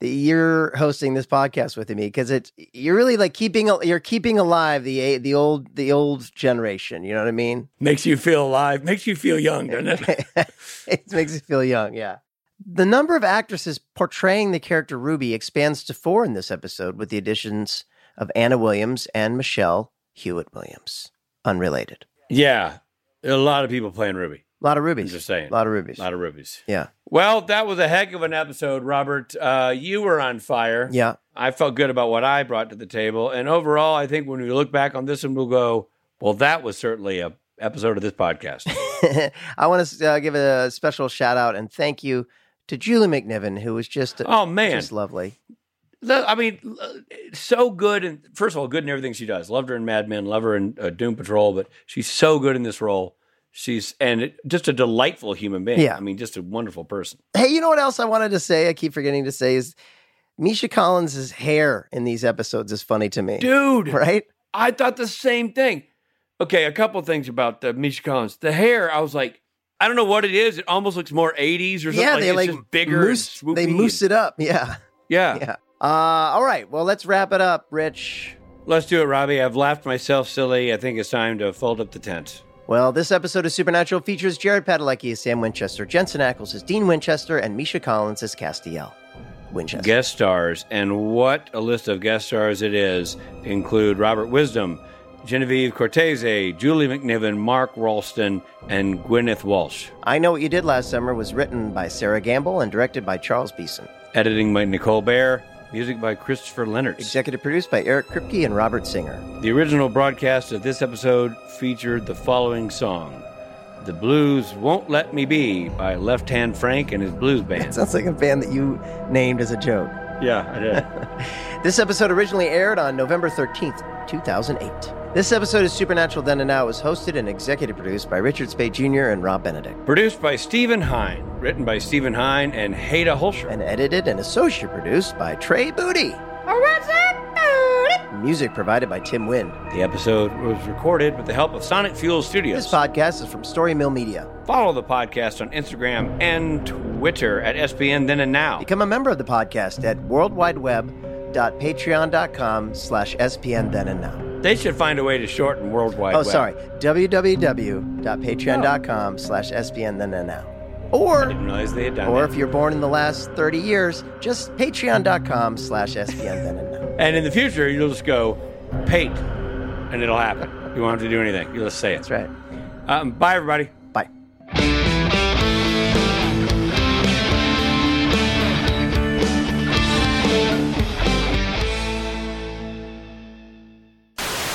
that you're hosting this podcast with me because it's you're really like keeping you're keeping alive the the old the old generation. You know what I mean? Makes you feel alive, makes you feel young, doesn't it? it makes you feel young. Yeah. The number of actresses portraying the character Ruby expands to four in this episode with the additions of Anna Williams and Michelle Hewitt Williams. Unrelated. yeah. A lot of people playing Ruby. A lot of I'm rubies. just saying. A lot of rubies. A lot of rubies. yeah. Well, that was a heck of an episode, Robert. Uh, you were on fire. Yeah. I felt good about what I brought to the table. And overall, I think when we look back on this and we'll go, well, that was certainly a episode of this podcast. I want to uh, give a special shout out and thank you to Julie McNiven, who was just Oh, man. just lovely. I mean, so good. And first of all, good in everything she does. Loved her in Mad Men, love her in uh, Doom Patrol, but she's so good in this role. She's and just a delightful human being. Yeah. I mean, just a wonderful person. Hey, you know what else I wanted to say? I keep forgetting to say is Misha Collins' hair in these episodes is funny to me. Dude, Right? I thought the same thing. Okay, a couple of things about uh, Misha Collins. The hair, I was like, I don't know what it is. It almost looks more 80s or something. Yeah, like they it's like just bigger. mousse, they mousse and- it up. Yeah. Yeah. Yeah. Uh, all right. Well, let's wrap it up, Rich. Let's do it, Robbie. I've laughed myself silly. I think it's time to fold up the tent. Well, this episode of Supernatural features Jared Padalecki as Sam Winchester, Jensen Ackles as Dean Winchester, and Misha Collins as Castiel Winchester. Guest stars, and what a list of guest stars it is, include Robert Wisdom, Genevieve Cortese, Julie McNiven, Mark Rolston, and Gwyneth Walsh. I Know What You Did Last Summer was written by Sera Gamble and directed by Charles Beeson. Editing by Nicole Baer, music by Christopher Lennertz. Executive produced by Eric Kripke and Robert Singer. The original broadcast of this episode featured the following song The Blues Won't Let Me Be by Left Hand Frank and his blues band. Sounds like a band that you named as a joke. yeah, I did. This episode originally aired on November 13th, 2008. This episode of Supernatural Then and Now was hosted and executive produced by Richard Speight Jr. and Rob Benedict, Produced by Stephen Hine, written by Stephen Hine and Haida Holscher. and edited and associate produced by Trey oh, Booty. Music provided by Tim Wynn. The episode was recorded with the help of Sonic Fuel Studios. This podcast is from Story Mill Media. Follow the podcast on Instagram and Twitter at SPN Then and Now. Become a member of the podcast at worldwideweb.patreon.com slash SPN Then and Now. They should find a way to shorten worldwide. Oh, Web. sorry. www.patreon.com slash SPN Then and Now. Or Didn't realize they had done Or if you're born in the last 30 years, just patreon.com slash SPN then and now. And in the future, you'll just go, Pate, and it'll happen. You won't have to do anything. You'll just say it. That's right. Um, bye, everybody.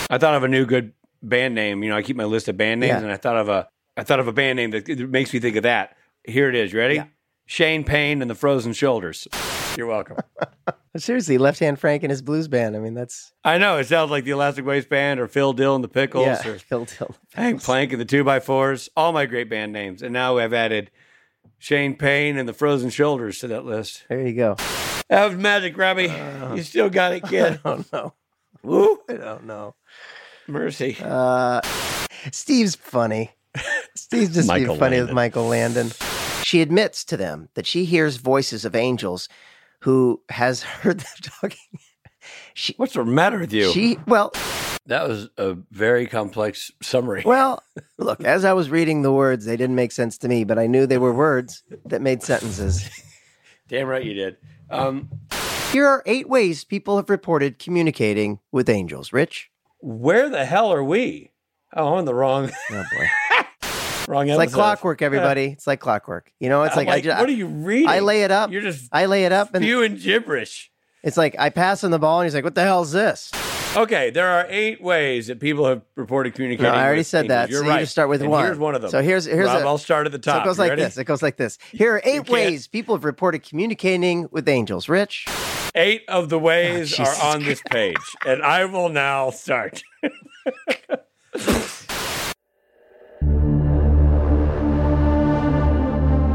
I thought of a new good band name. You know, I keep my list of band names, Yeah. and I thought of a I thought of a band name that makes me think of that. Here it is. You ready? Yeah. Shane Payne and the Frozen Shoulders. You're welcome. Seriously, Left Hand Frank and his blues band. I mean, that's. I know it sounds like the Elastic Waistband or Phil Dill and the Pickles yeah. or Phil Dill. Hank Plank and the Two by Fours. All my great band names, and now I've added Shane Payne and the Frozen Shoulders to that list. There you go. That was magic, Robbie. Uh, you still got it, kid. Oh, no. Woo, I don't know. mercy. Uh, Steve's funny. Steve's just being Michael funny with Landon. Michael Landon. She admits to them that she hears voices of angels who has heard them talking. She, What's the matter with you? she, well, that was a very complex summary. well, look, as I was reading the words, they didn't make sense to me, but I knew they were words that made sentences. Damn right you did. Um, Here are eight ways people have reported communicating with angels. Rich? where the hell are we? Oh, I'm in the wrong Oh boy. wrong It's like clockwork, everybody. It's like clockwork. You know, it's I'm like, I just, what are you reading? I lay it up. You're just I lay it up and spewing gibberish. it's like I pass him the ball and he's like, What the hell is this? Okay, there are eight ways that people have reported communicating. No, I already said angels. that. You're so right. you just start with And one. Here's one of them. So here's here's Rob, a, I'll start at the top. So it goes You like ready? this. It goes like this. Here are eight ways people have reported communicating with angels. Rich. Eight of the ways Oh, are Jesus on this page, and I will now start.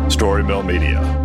Storymill Media.